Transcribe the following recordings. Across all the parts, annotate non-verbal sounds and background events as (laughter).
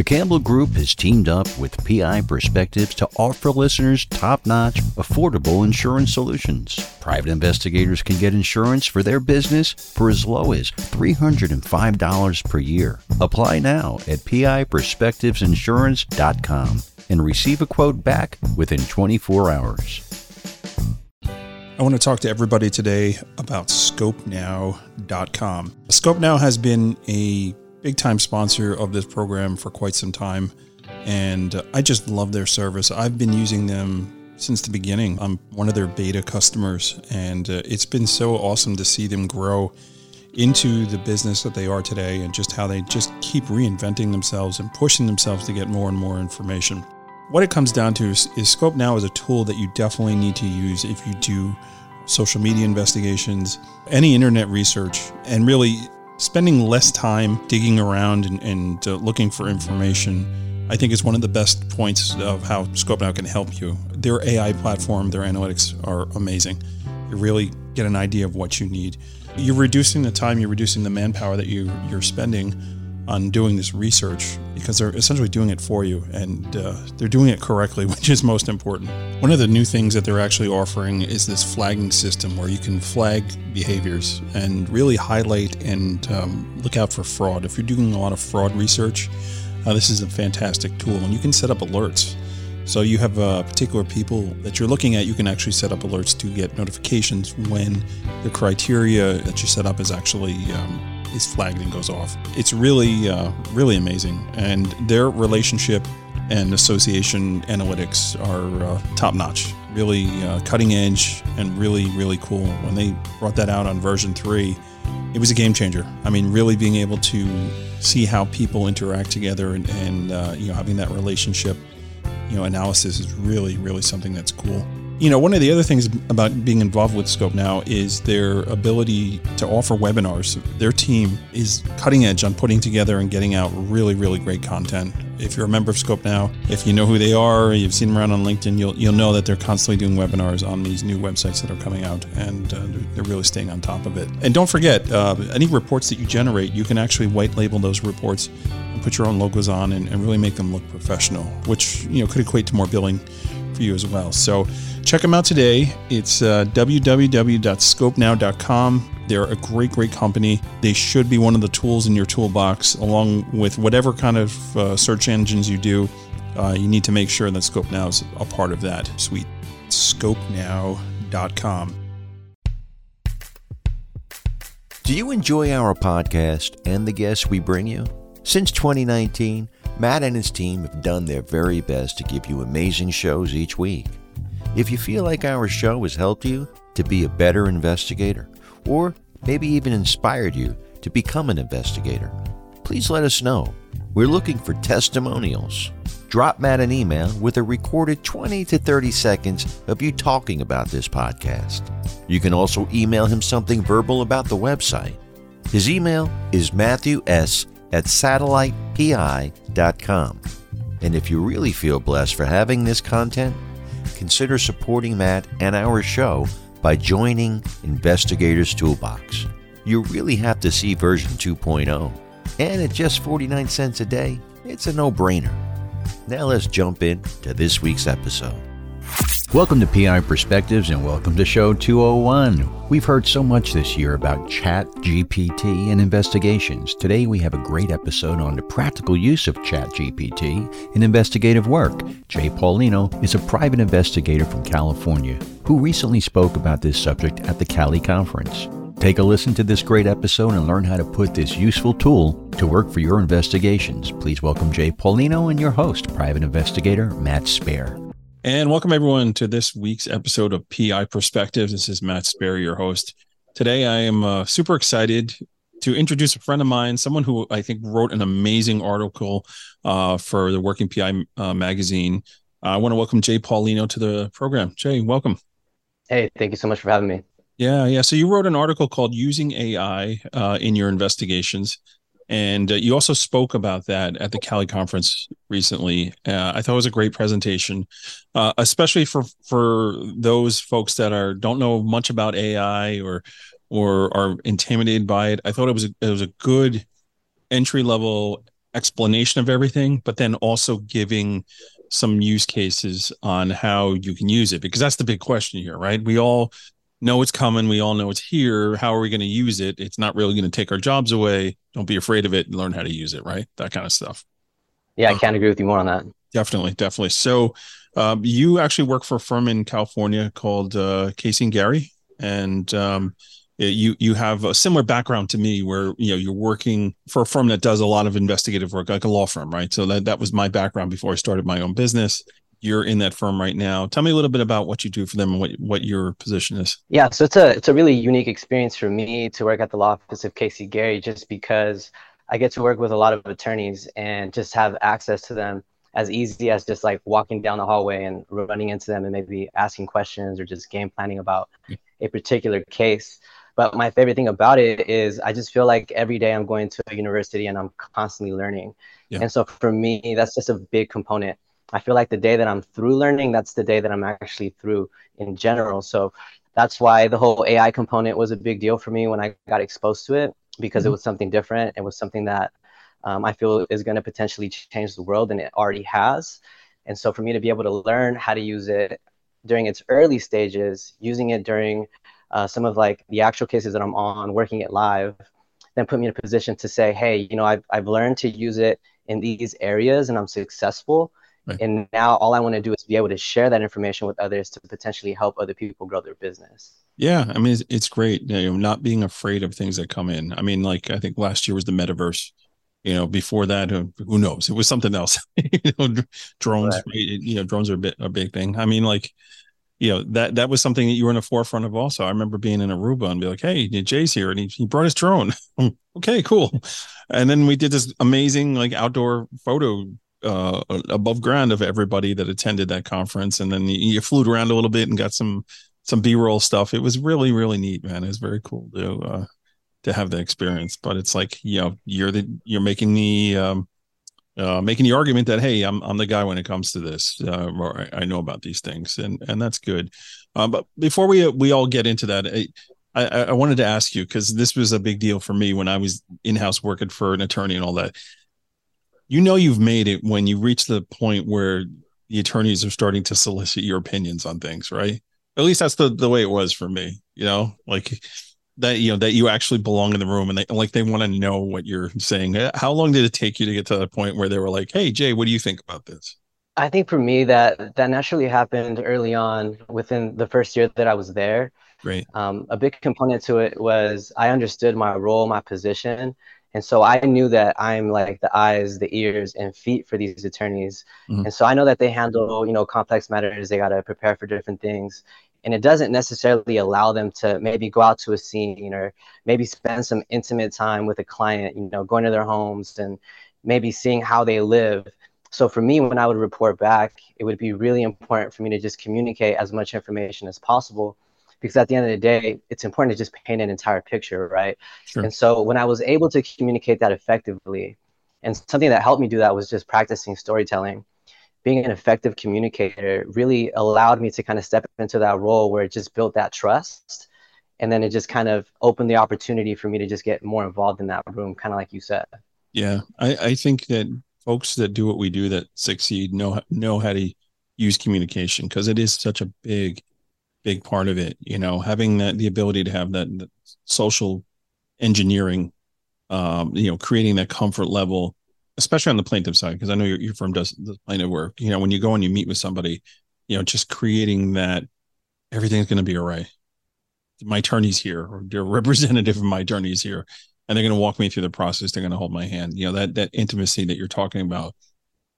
The Campbell Group has teamed up with PI Perspectives to offer listeners top notch, affordable insurance solutions. Private investigators can get insurance for their business for as low as $305 per year. Apply now at PIPerspectivesinsurance.com and receive a quote back within 24 hours. I want to talk to everybody today about Skopenow.com. Skopenow has been a big time sponsor of this program for quite some time. And I just love their service. I've been using them since the beginning. I'm one of their beta customers, and uh, it's been so awesome to see them grow into the business that they are today and just how they just keep reinventing themselves and pushing themselves to get more and more information. What it comes down to is, is Skopenow is a tool that you definitely need to use if you do social media investigations, any internet research, and really spending less time digging around and, and uh, looking for information, I think is one of the best points of how Skopenow can help you. Their AI platform, their analytics are amazing. You really get an idea of what you need. You're reducing the time, you're reducing the manpower that you, you're spending on doing this research because they're essentially doing it for you and uh, they're doing it correctly, (laughs) which is most important. One of the new things that they're actually offering is this flagging system where you can flag behaviors and really highlight and um, look out for fraud. If you're doing a lot of fraud research, uh, this is a fantastic tool and you can set up alerts. So you have uh, particular people that you're looking at, you can actually set up alerts to get notifications when the criteria that you set up is actually um, is flagged and goes off. It's really, uh, really amazing. And their relationship and association analytics are uh, top notch, really uh, cutting edge, and really, really cool. When they brought that out on version three, it was a game changer. I mean, really being able to see how people interact together and, and uh, you know having that relationship, you know, analysis is really, really something that's cool. You know, one of the other things about being involved with Skopenow is their ability to offer webinars. Their team is cutting edge on putting together and getting out really, really great content. If you're a member of Skopenow, if you know who they are, you've seen them around on LinkedIn, you'll you'll know that they're constantly doing webinars on these new websites that are coming out, and uh, they're really staying on top of it. And don't forget, uh, any reports that you generate, you can actually white label those reports and put your own logos on and, and really make them look professional, which you know could equate to more billing for you as well. So check them out today. It's uh, www.skopenow.com. They're a great, great company. They should be one of the tools in your toolbox, along with whatever kind of uh, search engines you do. Uh, you need to make sure that Skopenow is a part of that suite. Skopenow.com. Do you enjoy our podcast and the guests we bring you? Since 2019, Matt and his team have done their very best to give you amazing shows each week. If you feel like our show has helped you to be a better investigator, or maybe even inspired you to become an investigator, please let us know. We're looking for testimonials. Drop Matt an email with a recorded 20 to 30 seconds of you talking about this podcast. You can also email him something verbal about the website. His email is Matthew S at satellitepi.com. And if you really feel blessed for having this content, consider supporting Matt and our show by joining Investigators Toolbox. You really have to see version 2.0. And at just 49 cents a day, it's a no brainer. Now let's jump in to this week's episode. Welcome to PI Perspectives and welcome to show 201. We've heard so much this year about Chat GPT and investigations. Today we have a great episode on the practical use of Chat GPT in investigative work. Jay Paulino is a private investigator from California who recently spoke about this subject at the CALI conference. Take a listen to this great episode and learn how to put this useful tool to work for your investigations. Please welcome Jay Paulino and your host, private investigator Matt Spaier. And welcome everyone to this week's episode of PI Perspectives. This is Matt Spaier, your host. Today, I am uh, super excited to introduce a friend of mine, someone who I think wrote an amazing article uh, for the Working PI uh, magazine. I want to welcome Jay Paulino to the program. Jay, welcome. Hey, thank you so much for having me. Yeah, yeah. So you wrote an article called "Using AI uh, in Your Investigations." And uh, you also spoke about that at the CALI conference recently. Uh, I thought it was a great presentation, uh, especially for for those folks that are don't know much about AI or or are intimidated by it. I thought it was a, it was a good entry level explanation of everything, but then also giving some use cases on how you can use it because that's the big question here, right? We all know it's coming, we all know it's here. How are we going to use it? It's not really going to take our jobs away. Don't be afraid of it and learn how to use it, right? That kind of stuff. Yeah, I can't agree with you more on that. Definitely, definitely. So, um, you actually work for a firm in California called uh, Casey and Gerry, and um, you you have a similar background to me where you know you're working for a firm that does a lot of investigative work like a law firm right so that, that was my background before i started my own business you're in that firm right now tell me a little bit about what you do for them and what what your position is yeah so it's a it's a really unique experience for me to work at the law office of casey gerry just because i get to work with a lot of attorneys and just have access to them as easy as just like walking down the hallway and running into them and maybe asking questions or just game planning about a particular case but my favorite thing about it is I just feel like every day I'm going to a university and I'm constantly learning. Yeah. And so for me, that's just a big component. I feel like the day that I'm through learning, that's the day that I'm actually through in general. So that's why the whole AI component was a big deal for me when I got exposed to it because mm-hmm. it was something different. It was something that um, I feel is going to potentially change the world, and it already has. And so for me to be able to learn how to use it during its early stages, using it during uh, some of like the actual cases that I'm on, working it live, then put me in a position to say, hey, you know, I've, I've learned to use it in these areas and I'm successful. Right. And now all I want to do is be able to share that information with others to potentially help other people grow their business. Yeah, I mean, it's, it's great. You know, not being afraid of things that come in. I mean, like I think last year was the metaverse. You know, before that, who, who knows? It was something else. (laughs) you know, drones. Right. You know, drones are a bit a big thing. I mean, like you know that that was something that you were in the forefront of also i remember being in aruba and be like hey jay's here and he, he brought his drone (laughs) okay cool and then we did this amazing like outdoor photo uh above ground of everybody that attended that conference. And then you, flew around a little bit and got some some b-roll stuff. It was really really neat man. It was very cool to uh to have that experience. But it's like you know you're the you're making the um uh, making the argument that hey, I'm I'm the guy when it comes to this, uh, or I, I, know about these things, and and that's good. Uh, but before we we all get into that, I I, I wanted to ask you because this was a big deal for me when I was in house working for an attorney and all that. You know, you've made it when you reach the point where the attorneys are starting to solicit your opinions on things, right? At least that's the the way it was for me. You know, like that you know that you actually belong in the room and they like they want to know what you're saying how long did it take you to get to the point where they were like hey jay what do you think about this i think for me that that naturally happened early on within the first year that i was there Right. um, a big component to it was i understood my role my position and so i knew that i'm like the eyes the ears and feet for these attorneys. Mm-hmm. and so i know that they handle you know complex matters. They got to prepare for different things. And it doesn't necessarily allow them to maybe go out to a scene or maybe spend some intimate time with a client you know going to their homes and maybe seeing how they live. So for me when i would report back it would be really important for me to just communicate as much information as possible because at the end of the day it's important to just paint an entire picture right? Sure. and so when i was able to communicate that effectively and something that helped me do that was just practicing storytelling being an effective communicator really allowed me to kind of step into that role where it just built that trust. And then it just kind of opened the opportunity for me to just get more involved in that room kind of like you said. Yeah i, I think that folks that do what we do that succeed know know how to use communication because it is such a big big part of it you know having that the ability to have that, that social engineering um, you know creating that comfort level especially on the plaintiff side, because I know your, your firm does the plaintiff work. You know, when you go and you meet with somebody, you know, just creating that everything's going to be all right. My attorney's here, or their (laughs) representative of my attorney's here, and they're going to walk me through the process. They're going to hold my hand. You know, that that intimacy that you're talking about,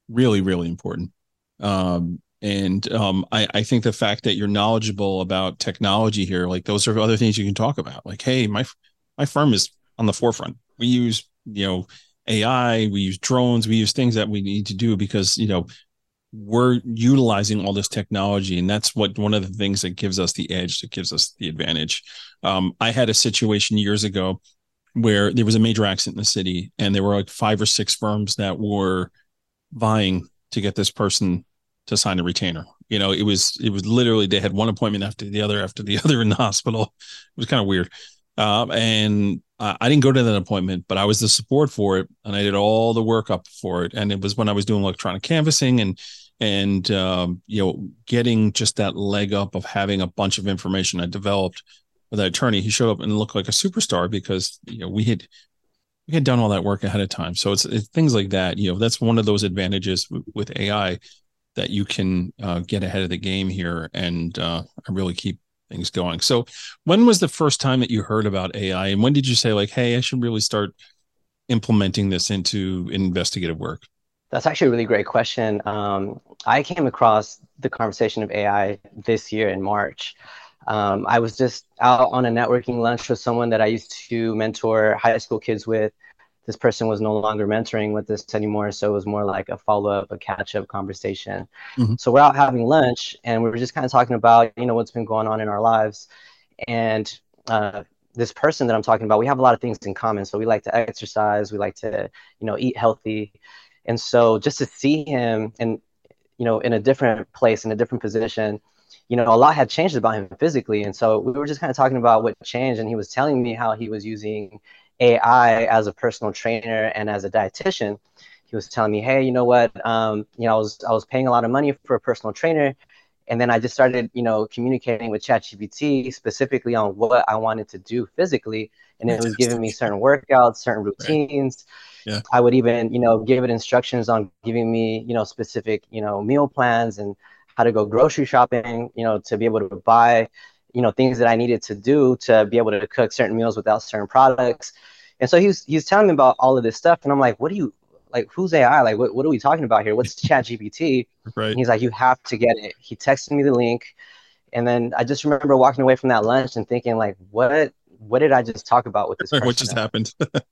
really, really important. Um, and um, I, I think the fact that you're knowledgeable about technology here, like those are other things you can talk about. Like, hey, my my firm is on the forefront. We use, you know, AI, we use drones, we use things that we need to do because, you know, we're utilizing all this technology and that's what one of the things that gives us the edge that gives us the advantage um, i had a situation years ago where there was a major accident in the city and there were like five or six firms that were vying to get this person to sign a retainer you know it was it was literally they had one appointment after the other after the (laughs) other in the hospital it was kind of weird um, and I didn't go to that appointment, but I was the support for it, and I did all the work up for it. And it was when I was doing electronic canvassing and and um, you know getting just that leg up of having a bunch of information I developed with that attorney. He showed up and looked like a superstar because you know we had we had done all that work ahead of time. So it's, it's things like that. You know, that's one of those advantages w- with AI that you can uh, get ahead of the game here and uh, really keep things going. So, when was the first time that you heard about AI, and when did you say like, "Hey, I should really start implementing this into investigative work"? That's actually a really great question. Um, I came across the conversation of AI this year in March. Um, I was just out on a networking lunch with someone that I used to mentor high school kids with. This person was no longer mentoring with us anymore, so it was more like a follow up, a catch up conversation. Mm-hmm. So we're out having lunch, and we were just kind of talking about you know what's been going on in our lives, and uh, this person that I'm talking about, we have a lot of things in common. So we like to exercise, we like to you know eat healthy, and so just to see him and you know in a different place, in a different position you know, a lot had changed about him physically. And so we were just kind of talking about what changed. And he was telling me how he was using AI as a personal trainer and as a dietitian. He was telling me, hey, you know what? Um, you know, I was I was paying a lot of money for a personal trainer, and then I just started, you know, communicating with ChatGPT specifically on what I wanted to do physically, and it was giving me certain workouts, certain routines. Right. Yeah. I would even, you know, give it instructions on giving me, you know, specific, you know, meal plans and how to go grocery shopping, you know, to be able to buy, you know, things that I needed to do to be able to cook certain meals without certain products. And so he was, he was telling me about all of this stuff. And I'm like, what do you, like, who's AI? Like, what, what are we talking about here? What's Chat GPT? (laughs) Right. And he's like, you have to get it. He texted me the link. And then I just remember walking away from that lunch and thinking like, what, what did I just talk about with this person? (laughs) what just happened? (laughs)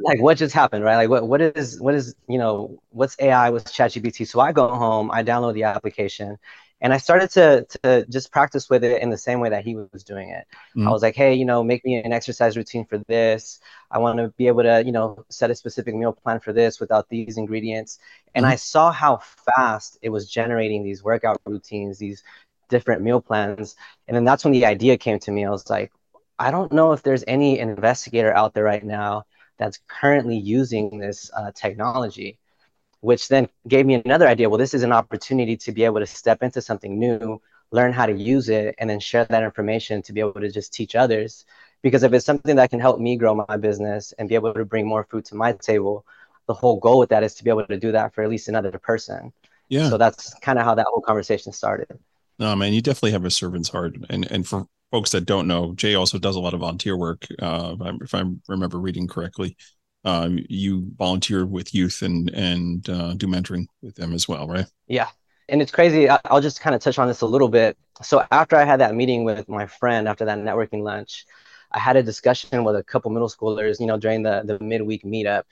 like what just happened, right? Like what what is what is you know what's AI with ChatGPT? So I go home, I download the application, and I started to to just practice with it in the same way that he was doing it. Mm-hmm. I was like, hey, you know, make me an exercise routine for this. I want to be able to you know set a specific meal plan for this without these ingredients. And mm-hmm. I saw how fast it was generating these workout routines, these different meal plans. And then that's when the idea came to me. I was like, I don't know if there's any investigator out there right now that's currently using this uh, technology, which then gave me another idea. Well, this is an opportunity to be able to step into something new, learn how to use it, and then share that information to be able to just teach others. Because if it's something that can help me grow my business and be able to bring more food to my table, the whole goal with that is to be able to do that for at least another person. Yeah. So that's kind of how that whole conversation started. No, man, you definitely have a servant's heart, and and for folks that don't know, Jay also does a lot of volunteer work. Uh, if I remember reading correctly, um, you volunteer with youth and and uh, do mentoring with them as well, right? Yeah, and it's crazy. I'll just kind of touch on this a little bit. So after I had that meeting with my friend after that networking lunch, I had a discussion with a couple middle schoolers, you know, during the the midweek meetup,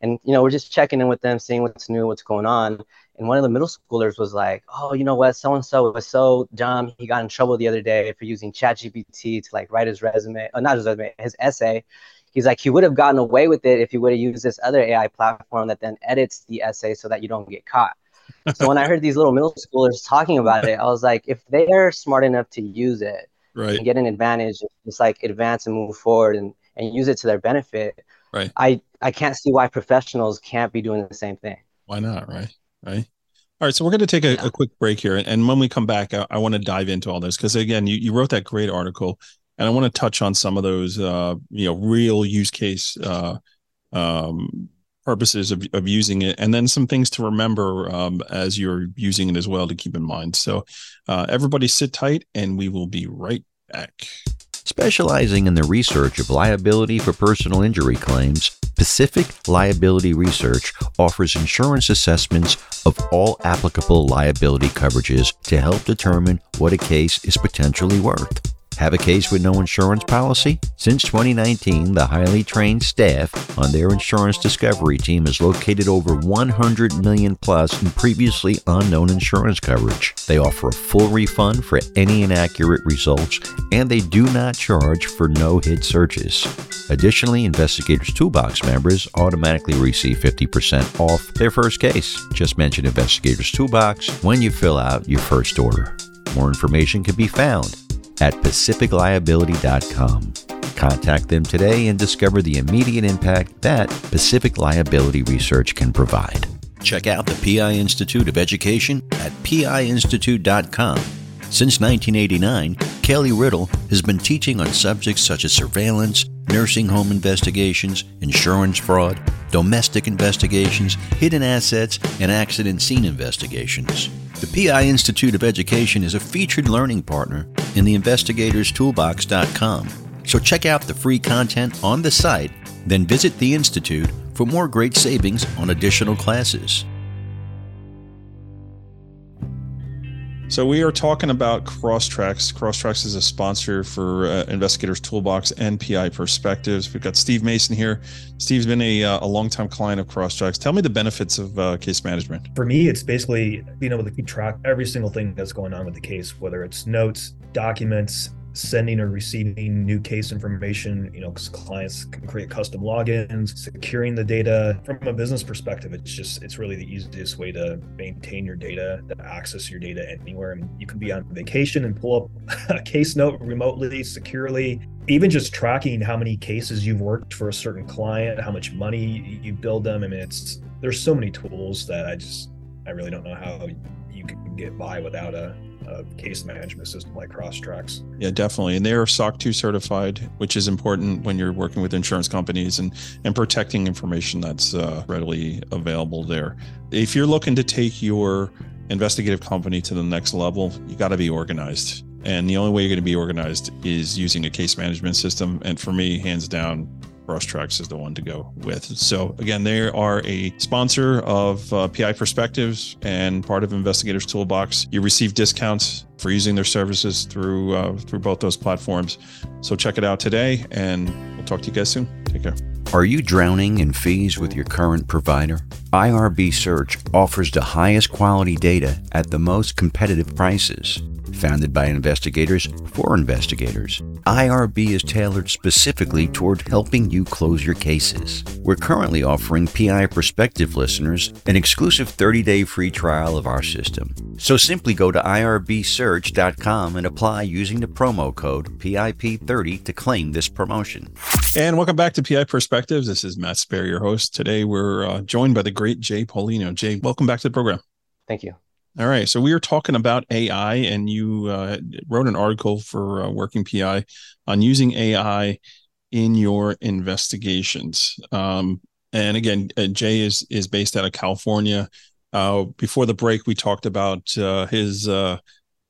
and you know, we're just checking in with them, seeing what's new, what's going on. And one of the middle schoolers was like, "Oh, you know what? So and so was so dumb. He got in trouble the other day for using ChatGPT to like write his resume, or uh, not his resume, his essay." He's like, he would have gotten away with it if he would have used this other AI platform that then edits the essay so that you don't get caught. so when I heard these little middle schoolers talking about it, I was like, if they are smart enough to use it right. and get an advantage, just like advance and move forward and, and use it to their benefit, right. I, I can't see why professionals can't be doing the same thing. Why not? Right right? All right, so we're going to take a, a quick break here, and when we come back, I, I want to dive into all this because again, you, you wrote that great article, and I want to touch on some of those, uh, you know, real use case uh, um, purposes of, of using it, and then some things to remember um, as you're using it as well to keep in mind. So, uh, everybody, sit tight, and we will be right back. Specializing in the research of liability for personal injury claims, Pacific Liability Research offers insurance assessments of all applicable liability coverages to help determine what a case is potentially worth. Have a case with no insurance policy? Since 2019, the highly trained staff on their insurance discovery team has located over 100 million plus in previously unknown insurance coverage. They offer a full refund for any inaccurate results, and they do not charge for no hit searches. Additionally, Investigators Toolbox members automatically receive 50% off their first case. Just mention Investigators Toolbox when you fill out your first order. More information can be found at pacificliability.com. Contact them today and discover the immediate impact that Pacific Liability Research can provide. Check out the PI Institute of Education at piinstitute.com. Since 1989, Kelly Riddle has been teaching on subjects such as surveillance, nursing home investigations, insurance fraud, domestic investigations, hidden assets, and accident scene investigations. The PI Institute of Education is a featured learning partner in the investigatorstoolbox.com. So check out the free content on the site, then visit the Institute for more great savings on additional classes. So we are talking about Crosstrax. Crosstrax is a sponsor for uh, Investigators Toolbox and PI Perspectives. We've got Steve Mason here. Steve's been a, uh, a longtime client of Crosstrax. Tell me the benefits of uh, case management. For me, it's basically being able to keep track every single thing that's going on with the case, whether it's notes, documents, sending or receiving new case information you know because clients can create custom logins securing the data. From a business perspective it's just it's really the easiest way to maintain your data to access your data anywhere. And you can be on vacation and pull up (laughs) a case note remotely securely. Even just tracking how many cases you've worked for a certain client how much money you build them. I mean it's there's so many tools that i just i really don't know how get by without a a case management system like Crosstrax. Yeah, definitely. And they are SOC 2 certified, which is important when you're working with insurance companies and, and protecting information that's uh, readily available there. If you're looking to take your investigative company to the next level, you got to be organized. And the only way you're going to be organized is using a case management system. And for me, hands down, Crosstrax is the one to go with. So again, they are a sponsor of uh, PI Perspectives and part of Investigators Toolbox. You receive discounts for using their services through uh, through both those platforms. So check it out today, and we'll talk to you guys soon. Take care. Are you drowning in fees with your current provider? IRB Search offers the highest quality data at the most competitive prices founded by investigators for investigators. IRB is tailored specifically toward helping you close your cases. We're currently offering PI Perspective listeners an exclusive 30 day free trial of our system. So simply go to irbsearch.com and apply using the promo code PIP30 to claim this promotion. And welcome back to PI Perspectives. This is Matt Spaier, your host. Today we're uh, joined by the great Jay Paulino. Jay, welcome back to the program. Thank you. All right. So we were talking about AI, and you uh, wrote an article for uh, Working PI on using AI in your investigations. Um, and again, uh, Jay is is based out of California. Uh, before the break, we talked about uh, his uh,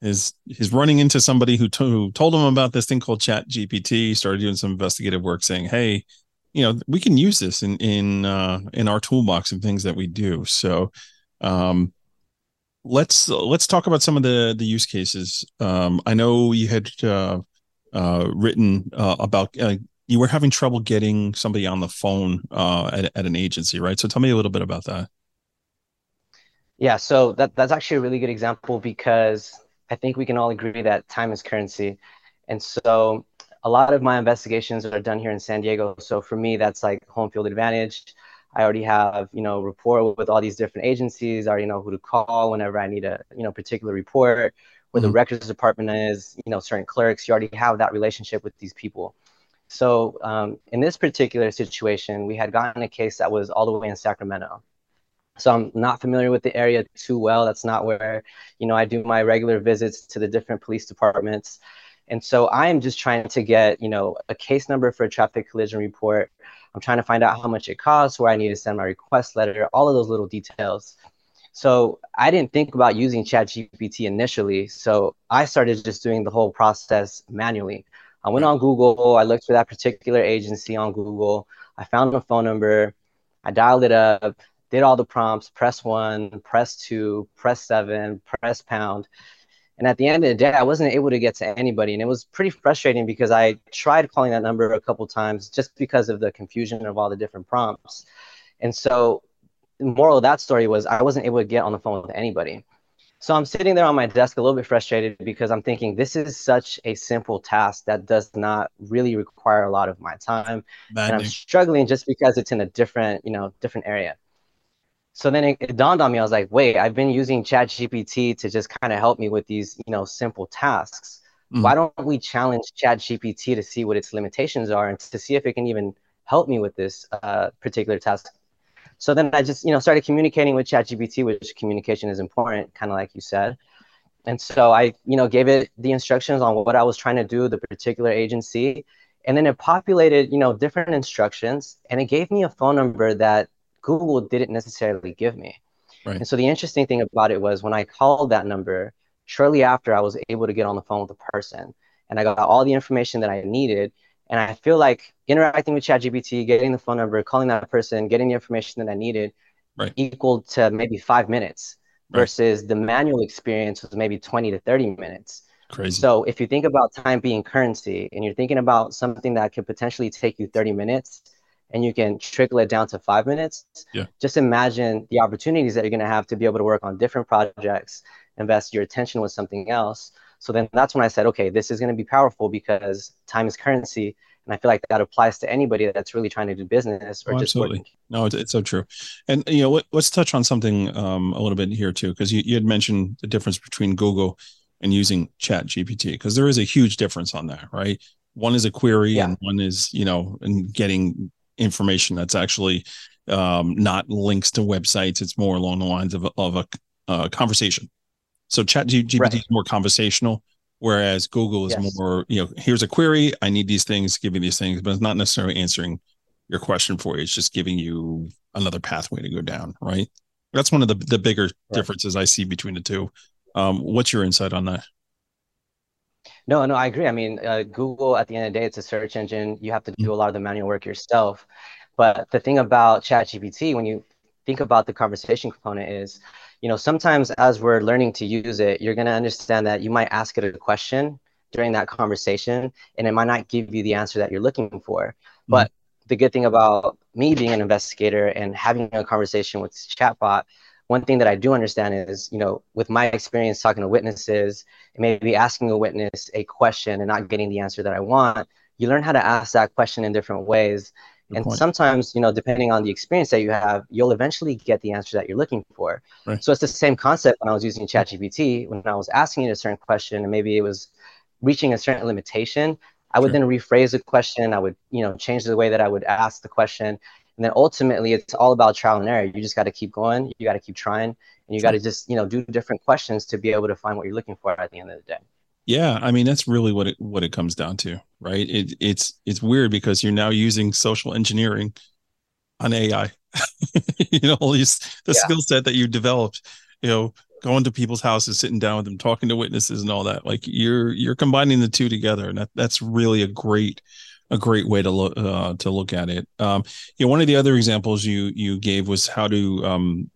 his his running into somebody who, who told him about this thing called Chat GPT. Started doing some investigative work, saying, "Hey, you know, we can use this in in in our toolbox and things that we do." So. Um, let's let's talk about some of the the use cases. Um, I know you had uh, uh, written uh, about uh, you were having trouble getting somebody on the phone uh, at, at an agency, right? So tell me a little bit about that. Yeah, so that that's actually a really good example because I think we can all agree that time is currency, and so a lot of my investigations are done here in San Diego. So for me, that's like home field advantage. I already have, you know, rapport with all these different agencies. I already know who to call whenever I need a, you know, particular report, where mm-hmm. the records department is, you know, certain clerks. You already have that relationship with these people. So um, in this particular situation, we had gotten a case that was all the way in Sacramento. So I'm not familiar with the area too well. That's not where, you know, I do my regular visits to the different police departments. And so I am just trying to get, you know, a case number for a traffic collision report I'm trying to find out how much it costs, where I need to send my request letter, all of those little details. So I didn't think about using ChatGPT initially. So I started just doing the whole process manually. I went on Google, I looked for that particular agency on Google, I found a phone number, I dialed it up, did all the prompts, press one, press two, press seven, press pound. And at the end of the day, I wasn't able to get to anybody. And it was pretty frustrating because I tried calling that number a couple times just because of the confusion of all the different prompts. And so the moral of that story was I wasn't able to get on the phone with anybody. So I'm sitting there on my desk a little bit frustrated because I'm thinking this is such a simple task that does not really require a lot of my time. And I'm struggling just because it's in a different, you know, different area so then it, it, dawned on me i was like wait i've been using chat gpt to just kind of help me with these you know simple tasks. Mm. why don't we challenge chat gpt to see what its limitations are and to see if it can even help me with this uh, particular task? So then i just you know started communicating with chat gpt which communication is important kind of like you said. And so i you know gave it the instructions on what i was trying to do the particular agency. And then it populated you know different instructions and it gave me a phone number that google didn't necessarily give me right. and so the interesting thing about it was when i called that number shortly after i was able to get on the phone with the person and i got all the information that i needed and i feel like interacting with chatgpt getting the phone number calling that person getting the information that i needed right. equal to maybe five minutes right. versus the manual experience was maybe 20 to 30 minutes Crazy. So if you think about time being currency and you're thinking about something that could potentially take you 30 minutes and you can trickle it down to five minutes, yeah. just imagine the opportunities that you're going to have to be able to work on different projects, invest your attention with something else. So then that's when I said, okay, this is going to be powerful because time is currency. And I feel like that applies to anybody that's really trying to do business or oh, just absolutely. Working. No, it's, it's, so true. And you know, let, us touch on something um, a little bit here too, because you, you had mentioned the difference between Google and using chat gpt because there is a huge difference on that right one is a query yeah. and one is you know and getting information that's actually um, not links to websites it's more along the lines of, of a uh, conversation so chat gpt right. is more conversational whereas google is yes. more you know here's a query i need these things give me these things but it's not necessarily answering your question for you it's just giving you another pathway to go down right that's one of the, the bigger right. differences i see between the two um, what's your insight on that? No, no, I agree. I mean, uh, Google at the end of the day, it's a search engine. You have to do a lot of the manual work yourself. But the thing about ChatGPT, when you think about the conversation component, is you know sometimes as we're learning to use it, you're going to understand that you might ask it a question during that conversation, and it might not give you the answer that you're looking for. Mm-hmm. But the good thing about me being an investigator and having a conversation with chatbot one thing that I do understand is, you know, with my experience talking to witnesses maybe asking a witness a question and not getting the answer that I want, you learn how to ask that question in different ways. Good and point. sometimes, you know, depending on the experience that you have, you'll eventually get the answer that you're looking for. Right. So it's the same concept when I was using ChatGPT, when I was asking it a certain question and maybe it was reaching a certain limitation, I would sure. then rephrase the question. I would, you know, change the way that I would ask the question. And then ultimately, it's all about trial and error. You just got to keep going. You got to keep trying, and you got to just you know do different questions to be able to find what you're looking for at the end of the day. Yeah, I mean that's really what it what it comes down to, right? It, it's it's weird because you're now using social engineering on AI. (laughs) you know, at least the yeah. skill set that you developed. You know, going to people's houses, sitting down with them, talking to witnesses, and all that. Like you're you're combining the two together, and that that's really a great a great way to look uh, to look at it. Um, you know, one of the other examples you you gave was how to um,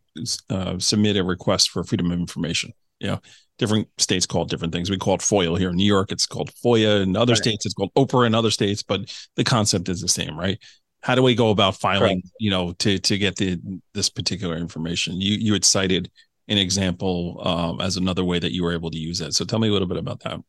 uh, submit a request for freedom of information. You know, different states call it different things. We call it FOIL here in New York. It's called FOIA. In other right. states, it's called OPRA in other states, but the concept is the same, right? How do we go about filing? Correct. You know, to to get the this particular information. You you had cited an example um, as another way that you were able to use it. So tell me a little bit about that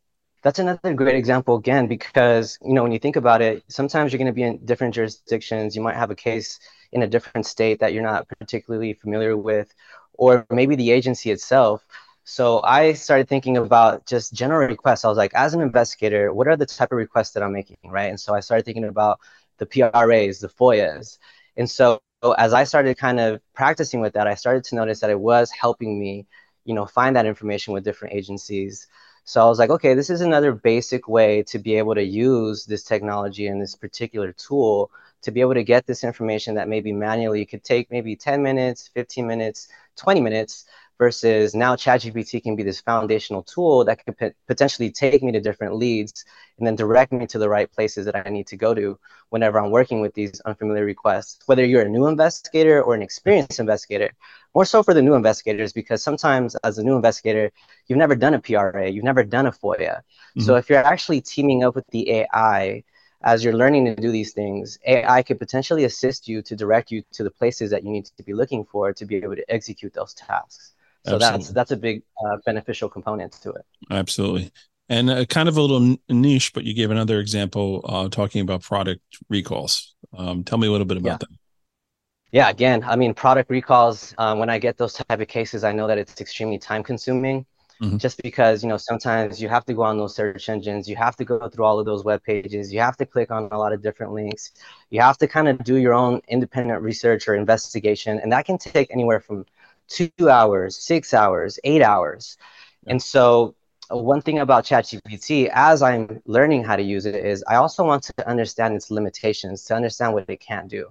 that's another great example again because you know when you think about it sometimes you're going to be in different jurisdictions. You might have a case in a different state that you're not particularly familiar with or maybe the agency itself. So i started thinking about just general requests. I was like as an investigator what are the type of requests that i'm making right? And so i started thinking about the pras the foias and so as i started kind of practicing with that i started to notice that it was helping me you know find that information with different agencies so I was like, okay, this is another basic way to be able to use this technology and this particular tool to be able to get this information that maybe manually could take maybe 10 minutes, 15 minutes, 20 minutes versus now ChatGPT can be this foundational tool that could p- potentially take me to different leads and then direct me to the right places that I need to go to whenever I'm working with these unfamiliar requests. Whether you're a new investigator or an experienced investigator, more so for the new investigators, because sometimes as a new investigator, you've never done a PRA, you've never done a FOIA. Mm-hmm. So if you're actually teaming up with the AI, as you're learning to do these things, AI could potentially assist you to direct you to the places that you need to be looking for to be able to execute those tasks. So Absolutely. that's that's a big uh, beneficial component to it. Absolutely. And uh, kind of a little niche, but you gave another example uh, talking about product recalls. Um, tell me a little bit about yeah. that. Yeah, again, I mean, product recalls. Um, when I get those type of cases, I know that it's extremely time consuming. mm-hmm. just because you know sometimes you have to go on those search engines you have to go through all of those web pages you have to click on a lot of different links you have to kind of do your own independent research or investigation and that can take anywhere from two hours six hours eight hours yeah. and so uh, one thing about ChatGPT, as I'm learning how to use it, is I also want to understand its limitations, to understand what it can't do.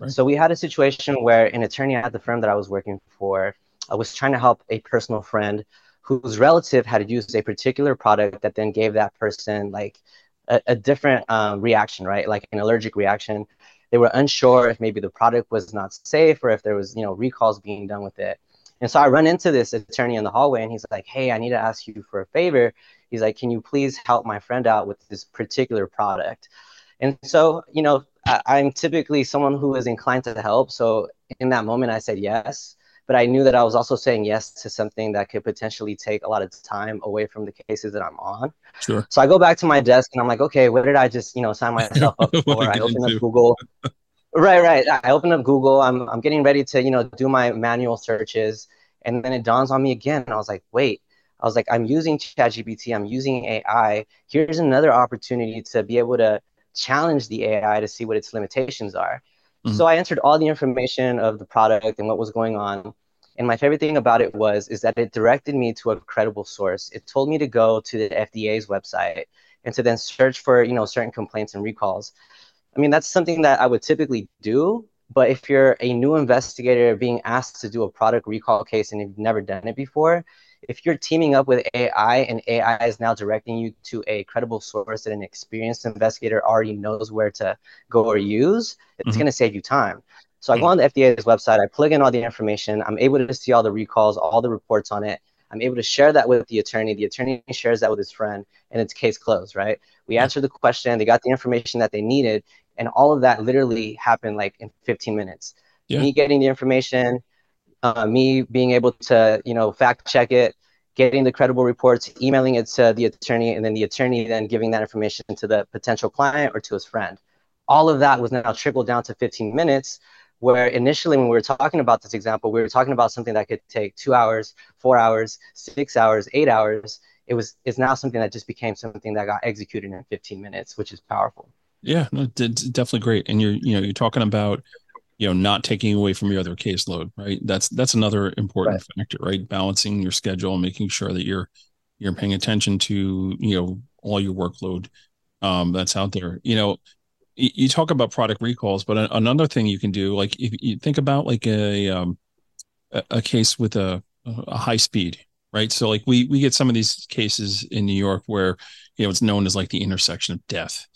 Right. So we had a situation where an attorney at the firm that I was working for I was trying to help a personal friend whose relative had used a particular product that then gave that person like a, a different um, reaction, right? Like an allergic reaction. They were unsure if maybe the product was not safe or if there was, you know, recalls being done with it. And so I run into this attorney in the hallway and he's like, Hey, I need to ask you for a favor. He's like, Can you please help my friend out with this particular product? And so, you know, I, am typically someone who is inclined to help. So in that moment, I said yes but I knew that I was also saying yes to something that could potentially take a lot of time away from the cases that I'm on. Sure. So I go back to my desk and I'm like, okay, what did I just, you know, sign (laughs) myself up for? I open up Google. right, right. I open up Google. I'm, I'm getting ready to, you know, do my manual searches. And then it dawns on me again. And I was like, wait, I was like, I'm using ChatGPT, I'm using AI. Here's another opportunity to be able to challenge the AI to see what its limitations are. Mm-hmm. So I answered all the information of the product and what was going on. And my favorite thing about it was is that it directed me to a credible source. It told me to go to the FDA's website and to then search for, you know, certain complaints and recalls. I mean, that's something that I would typically do, but if you're a new investigator being asked to do a product recall case and you've never done it before, if you're teaming up with AI and AI is now directing you to a credible source that an experienced investigator already knows where to go or use, it's mm-hmm. going to save you time. So I go on the FDA's website, I plug in all the information, I'm able to see all the recalls, all the reports on it. I'm able to share that with the attorney. The attorney shares that with his friend, and it's case closed, right? We answered the question, they got the information that they needed, and all of that literally happened like in 15 minutes. Yeah. Me getting the information, uh, me being able to, you know, fact check it, getting the credible reports, emailing it to the attorney, and then the attorney then giving that information to the potential client or to his friend. All of that was now trickled down to 15 minutes, where initially when we were talking about this example, we were talking about something that could take two hours, four hours, six hours, eight hours. It was it's now something that just became something that got executed in 15 minutes, which is powerful. Yeah, no, definitely great. And you're you know you're talking about you know not taking away from your other caseload right? That's that's another important right. factor right? Balancing your schedule and making sure that you're you're paying attention to you know all your workload um, that's out there. You know you, you talk about product recalls but a, another thing you can do like if you think about like a um, a, a case with a, a high speed right? So like we we get some of these cases in new york where you know it's known as like the intersection of death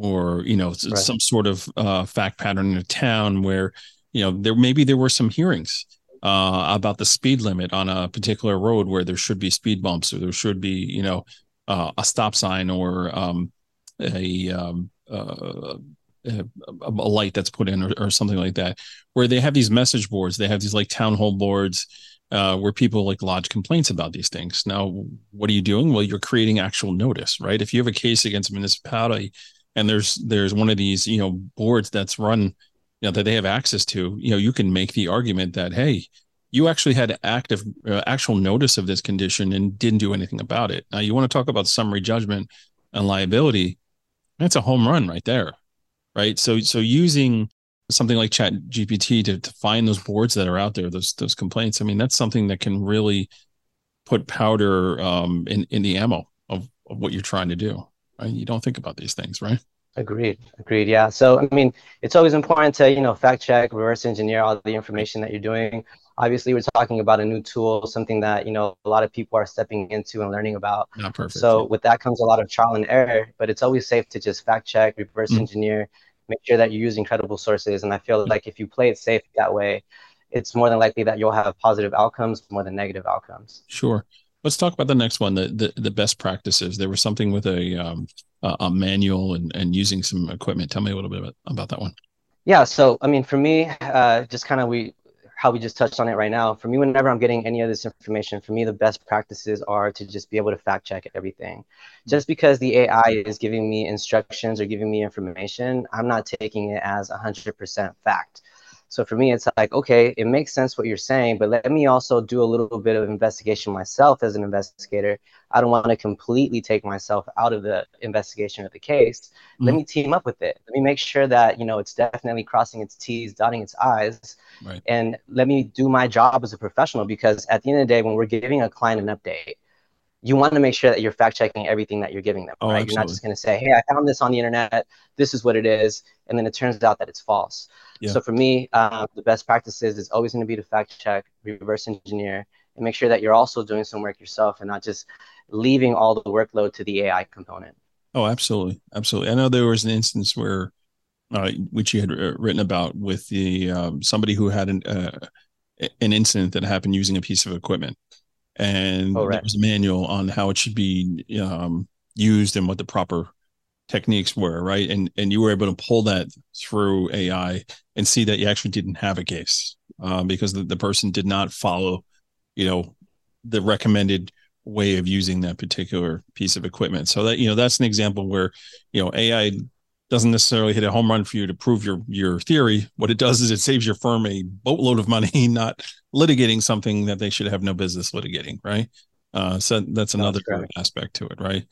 or you know right. some sort of uh, fact pattern in a town where you know there maybe there were some hearings uh, about the speed limit on a particular road where there should be speed bumps or there should be you know uh, a stop sign or um, a, um, uh, a, a light that's put in or, or, something like that where they have these message boards they have these like town hall boards uh, where people like lodge complaints about these things. Now what are you doing? Well you're creating actual notice right? If you have a case against a municipality and there's there's one of these you know boards that's run you know that they have access to you know you can make the argument that hey you actually had active uh, actual notice of this condition and didn't do anything about it. Now you want to talk about summary judgment and liability that's a home run right there right? So so using something like chat gpt to, to find those boards that are out there those those complaints i mean that's something that can really put powder um, in in the ammo of, of what you're trying to do right? You don't think about these things, right? Agreed. Agreed. Yeah. So, I mean, it's always important to, you know, fact check, reverse engineer all the information that you're doing. Obviously, we're talking about a new tool, something that, you know, a lot of people are stepping into and learning about. Not perfect. So, with that comes a lot of trial and error, but it's always safe to just fact check, reverse mm-hmm. engineer, make sure that you're using credible sources. And I feel like if you play it safe that way, it's more than likely that you'll have positive outcomes more than negative outcomes. Sure. Let's talk about the next one, the the, the best practices. There was something with a um, a manual and and using some equipment. Tell me a little bit about, about that one. Yeah, so I mean, for me, uh, just kind of we how we just touched on it right now. For me, whenever I'm getting any of this information, for me, the best practices are to just be able to fact check everything. Just because the AI is giving me instructions or giving me information, I'm not taking it as 100% fact. So for me, it's like, okay, it makes sense what you're saying, but let me also do a little bit of investigation myself as an investigator. I don't want to completely take myself out of the investigation of the case. Mm-hmm. Let me team up with it. Let me make sure that, you know, it's definitely crossing its T's, dotting its I's. Right. And let me do my job as a professional because at the end of the day, when we're giving a client an update, you want to make sure that you're fact checking everything that you're giving them. Oh, right? You're not just going to say, "Hey, I found this on the internet. This is what it is," and then it turns out that it's false. Yeah. So for me, um, the best practices is always going to be to fact check, reverse engineer, and make sure that you're also doing some work yourself and not just leaving all the workload to the AI component. Oh, absolutely, absolutely. I know there was an instance where, uh, which you had uh, written about with the um, somebody who had an uh, an incident that happened using a piece of equipment and oh, right. there was a manual on how it should be um, used and what the proper techniques were, right? And and you were able to pull that through AI and see that you actually didn't have a case uh, because the, the person did not follow, you know, the recommended way of using that particular piece of equipment. So that you know that's an example where you know AI doesn't necessarily hit a home run for you to prove your your theory. What it does is it saves your firm a boatload of money, (laughs) not litigating something that they should have no business litigating, right? Uh, so that's another that's aspect to it, right?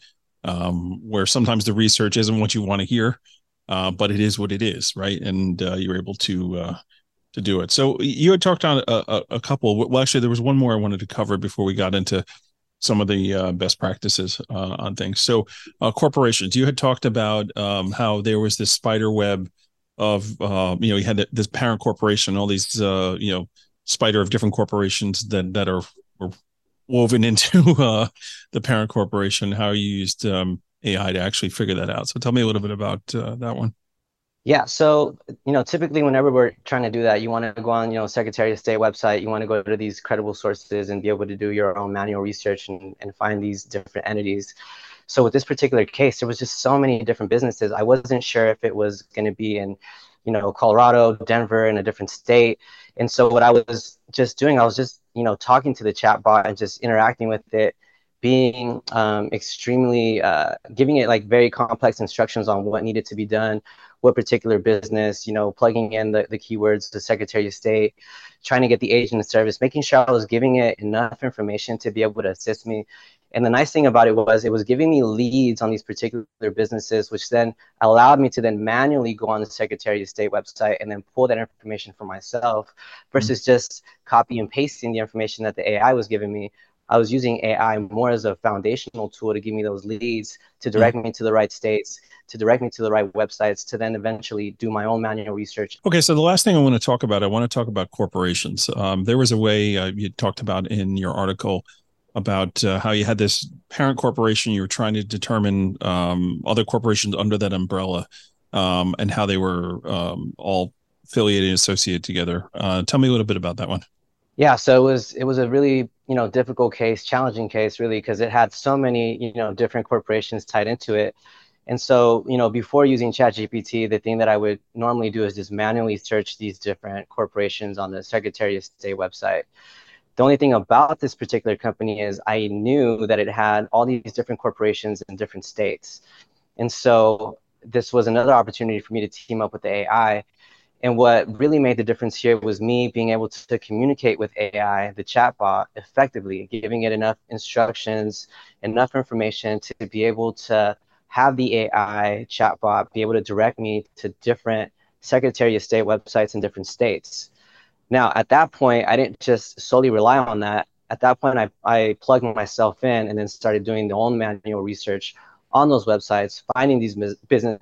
Um, where sometimes the research isn't what you want to hear, uh, but it is what it is, right? And uh, you're able to uh, to do it. So you had talked on a, a, a, couple. Well, actually, there was one more I wanted to cover before we got into some of the uh, best practices uh, on things. So, uh, corporations, you had talked about um, how there was this spider web of, uh, you know, you had this parent corporation, all these, uh, you know, spider of different corporations that that are were woven (laughs) into uh, the parent corporation. How you used um, AI to actually figure that out. So, tell me a little bit about that one. Yeah, so you know, typically whenever we're trying to do that, you want to go on, you know, Secretary of State website. You want to go to these credible sources and be able to do your own manual research and, and find these different entities. So with this particular case, there was just so many different businesses. I wasn't sure if it was going to be in, you know, Colorado, Denver, in a different state. And so what I was just doing, I was just, you know, talking to the chat bot and just interacting with it being um, extremely uh, giving it like very complex instructions on what needed to be done what particular business, you know, plugging in the, the keywords, the Secretary of State, trying to get the agent of service, making sure I was giving it enough information to be able to assist me. And the nice thing about it was it was giving me leads on these particular businesses, which then allowed me to then manually go on the Secretary of State website and then pull that information for myself versus mm-hmm. just copy and pasting the information that the AI was giving me. I was using AI more as a foundational tool to give me those leads to direct mm-hmm. me to the right states, to direct me to the right websites to then eventually do my own manual research. Okay, so the last thing I want to talk about, I want to talk about corporations. Um, there was a way uh, you talked about in your article about uh, how you had this parent corporation, you were trying to determine um, other corporations under that umbrella um, and how they were um, all affiliated and associated together. Uh, tell me a little bit about that one. Yeah, so it was it was a really you know difficult case, challenging case, really, because it had so many you know different corporations tied into it. And so, you know, before using ChatGPT, the thing that I would normally do is just manually search these different corporations on the Secretary of State website. The only thing about this particular company is I knew that it had all these different corporations in different states. And so this was another opportunity for me to team up with the AI. And what really made the difference here was me being able to, communicate with AI, the chatbot, effectively, giving it enough instructions, enough information to be able to have the AI chatbot be able to direct me to different Secretary of State websites in different states. Now, at that point, I didn't just solely rely on that. At that point, I, I plugged myself in and then started doing the own manual research on those websites, finding these business,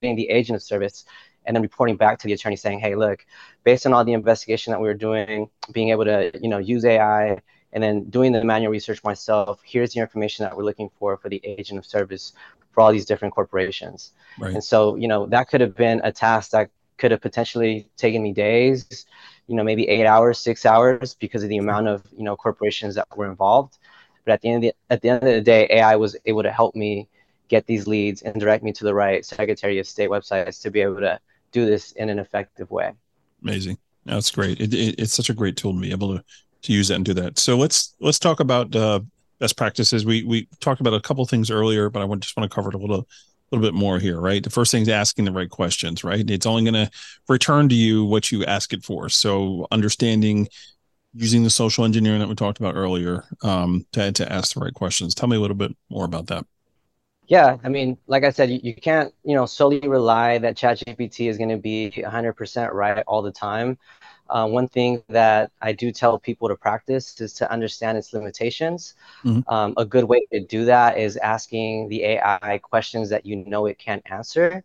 being the agent of service, and then reporting back to the attorney saying, "Hey, look, based on all the investigation that we were doing, being able to, you know, use AI and then doing the manual research myself here's the information that we're looking for for the agent of service for all these different corporations. Right. and so you know that could have been a task that could have potentially taken me days you know maybe eight hours six hours because of the mm-hmm. amount of you know corporations that were involved. But at the end of the, at the end of the day ai was able to help me get these leads and direct me to the right secretary of state websites to be able to do this in an effective way amazing that's great it, it, it's such a great tool to be able to to use that and do that. So let's let's talk about uh, best practices. We we talked about a couple things earlier, but I just want to cover it a little little bit more here, right? The first thing is asking the right questions, right? It's only going to return to you what you ask it for. So understanding using the social engineering that we talked about earlier um, to, to ask the right questions. Tell me a little bit more about that. Yeah, I mean, like I said, you, you can't, you know, solely rely that ChatGPT is going to be 100% right all the time. Uh, one thing that I do tell people to practice is to understand its limitations. Mm-hmm. Um, a good way to do that is asking the AI questions that you know it can't answer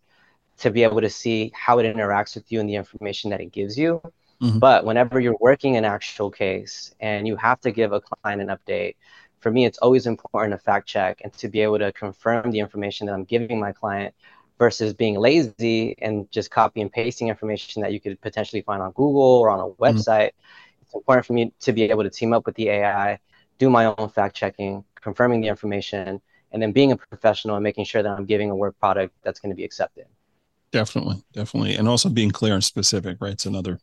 to be able to see how it interacts with you and the information that it gives you. Mm-hmm. But whenever you're working an actual case and you have to give a client an update, for me, it's always important to fact check and to be able to confirm the information that I'm giving my client versus being lazy and just copy and pasting information that you could potentially find on Google or on a mm-hmm. website. Mm-hmm. It's important for me to be able to team up with the AI, do my own fact checking, confirming the information, and then being a professional and making sure that I'm giving a work product that's going to be accepted. Definitely, definitely, and also being clear and specific. Right, it's another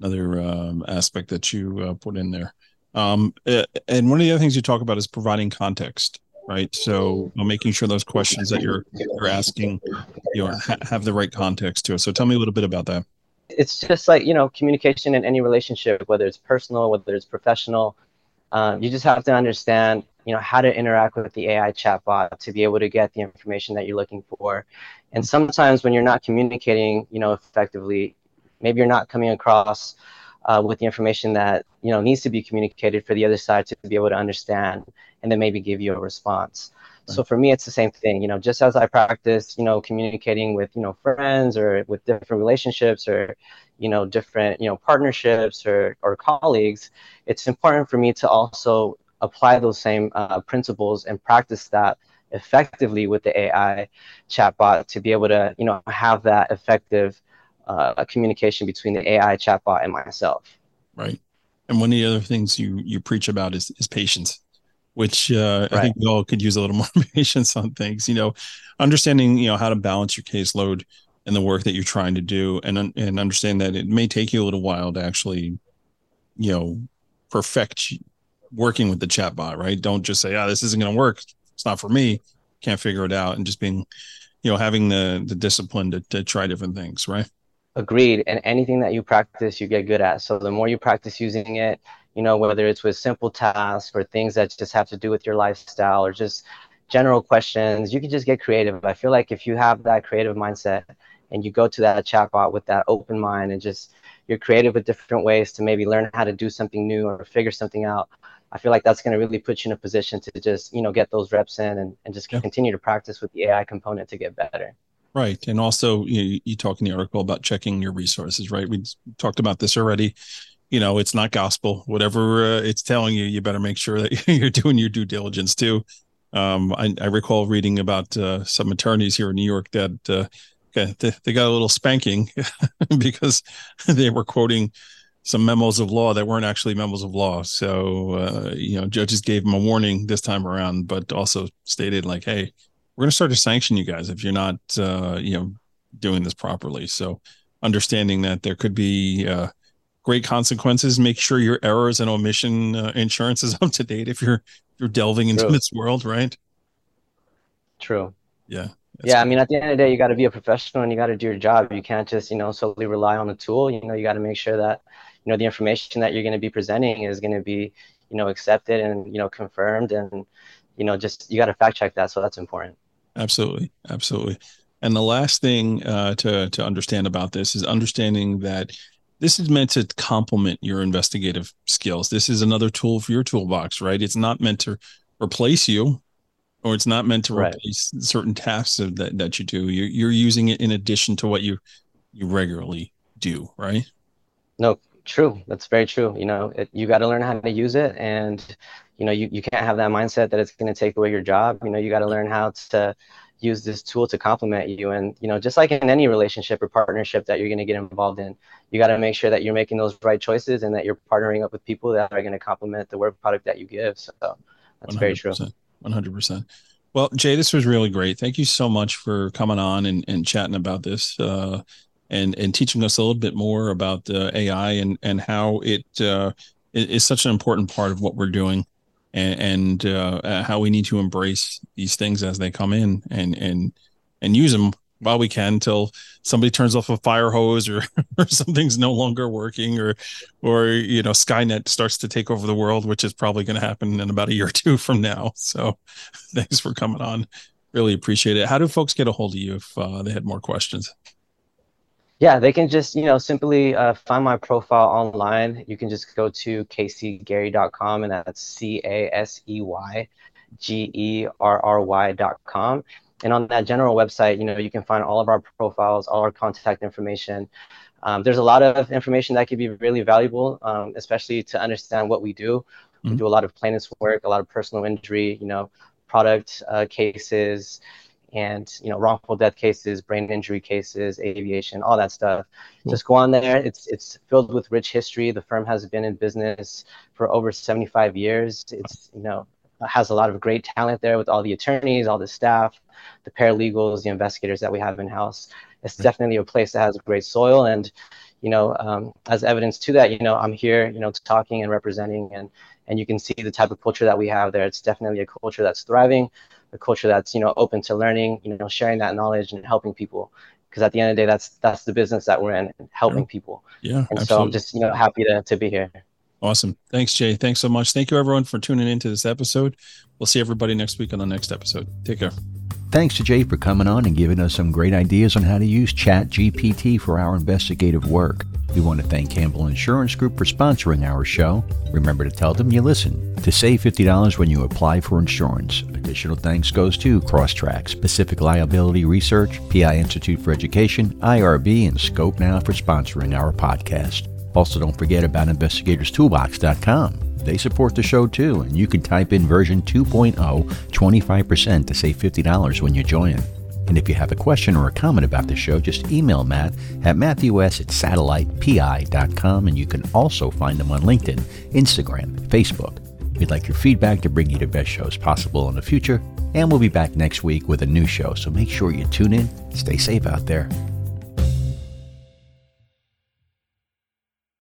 another um, aspect that you uh, put in there. Um, and one of the other things you talk about is providing context right? So making sure those questions that you're you're asking, you know, ha- have the right context to it. So tell me a little bit about that. It's just like you know, communication in any relationship, whether it's personal, whether it's professional. Um, you just have to understand, you know, how to interact with the AI chatbot to be able to get the information that you're looking for. And sometimes when you're not communicating, you know, effectively, maybe you're not coming across uh, with the information that you know needs to be communicated for the other side to be able to understand and then maybe give you a response right. so for me it's the same thing you know just as i practice you know communicating with you know friends or with different relationships or you know different you know partnerships or or colleagues it's important for me to also apply those same uh, principles and practice that effectively with the ai chatbot to be able to you know have that effective uh, a communication between the AI chatbot and myself. Right. And one of the other things you you preach about is is patience, which uh, right. I think we all could use a little (laughs) more patience on things. You know, understanding you know how to balance your caseload and the work that you're trying to do, and and understand that it may take you a little while to actually, you know, perfect working with the chatbot. Right. Don't just say, "Ah, oh, this isn't going to work. It's not for me. Can't figure it out," and just being, you know, having the the discipline to to try different things. Right. Agreed. And anything that you practice, you get good at. So the more you practice using it, you know, whether it's with simple tasks or things that just have to do with your lifestyle or just general questions, you can just get creative. I feel like if you have that creative mindset and you go to that chatbot with that open mind and just you're creative with different ways to maybe learn how to do something new or figure something out, I feel like that's going to really put you in a position to just, you know, get those reps in and, and just yeah. continue to practice with the AI component to get better. Right. And also, you, you talk in the article about checking your resources, right? We talked about this already. You know, it's not gospel. Whatever uh, it's telling you, you better make sure that (laughs) you're doing your due diligence too. Um, I, I, recall reading about uh, some attorneys here in New York that uh, they, they got a little spanking (laughs) because (laughs) they were quoting some memos of law that weren't actually memos of law. So, uh, you know, judges gave them a warning this time around, but also stated like, hey, we're going to start to sanction you guys if you're not uh, you know doing this properly so understanding that there could be uh, great consequences make sure your errors and omission uh, insurance is (laughs) up to date if you're you're delving into True. this world right True. Yeah. Yeah, I mean, at the end of the day, you got to be a professional and you got to do your job. You can't just, you know, solely rely on the tool. You know, you got to make sure that, you know, the information that you're going to be presenting is going to be, you know, accepted and, you know, confirmed. And, you know, just you got to fact check that. So that's important. Absolutely, absolutely. And the last thing uh, to to understand about this is understanding that this is meant to complement your investigative skills. This is another tool for your toolbox, right? It's not meant to replace you, or it's not meant to right. replace certain tasks that that you do. You're you're using it in addition to what you you regularly do, right? No, true. That's very true. You know, it, you got to learn how to use it, and you know you, you can't have that mindset that it's going to take away your job. You know you got to learn how to use this tool to complement you. And you know just like in any relationship or partnership that you're going to get involved in you got to make sure that you're making those right choices and that you're partnering up with people that are going to complement the work product that you give. So that's very true. 100% well jay this was really great. Thank you so much for coming on and, and chatting about this uh, and and teaching us a little bit more about uh, ai and and how it uh, is such an important part of what we're doing and, and uh, uh, how we need to embrace these things as they come in and and and use them while we can until somebody turns off a fire hose or, (laughs) or something's no longer working or or you know skynet starts to take over the world which is probably going to happen in about a year or two (laughs) from now. So (laughs) thanks for coming on. Really appreciate it. How do folks get a hold of you if uh, they had more questions yeah they can just you know simply uh, find my profile online you can just go to caseygerry.com and that's c-a-s-e-y g-e-r-r-y.com and on that general website, you know, you can find all of our profiles, all our contact information. Um, there's a lot of information that could be really valuable, um, especially to understand what we do. Mm-hmm. We do a lot of plaintiff's work, a lot of personal injury, you know, product uh, cases, and you know, wrongful death cases, brain injury cases, aviation, all that stuff. Cool. Just go on there. It's it's filled with rich history. The firm has been in business for over 75 years. It's you know has a lot of great talent there with all the attorneys, all the staff, the paralegals, the investigators that we have in house. It's definitely a place that has great soil, and you know, um, as evidence to that, you know, I'm here, you know, talking and representing, and and you can see the type of culture that we have there. It's definitely a culture that's thriving, a culture that's you know open to learning, you know, sharing that knowledge and helping people. Because at the end of the day, that's that's the business that we're in, helping people. Yeah, and absolutely. so I'm just you know happy to to be here. Awesome. Thanks, Jay. Thanks so much. Thank you, everyone, for tuning into this episode. We'll see everybody next week on the next episode. Take care. Thanks to Jay for coming on and giving us some great ideas on how to use Chat GPT for our investigative work. We want to thank Campbell Insurance Group for sponsoring our show. Remember to tell them you listen to save $50 when you apply for insurance. Additional thanks goes to Crosstrax, Pacific Liability Research, PI Institute for Education, IRB, and Skopenow for sponsoring our podcast. Also, don't forget about investigatorstoolbox.com. They support the show too, and you can type in version 2.0 25% to save $50 when you join. And if you have a question or a comment about the show, just email Matt at matthews at satellitepi.com, and you can also find them on LinkedIn, Instagram, Facebook. We'd like your feedback to bring you the best shows possible in the future, and we'll be back next week with a new show, so make sure you tune in. Stay safe out there.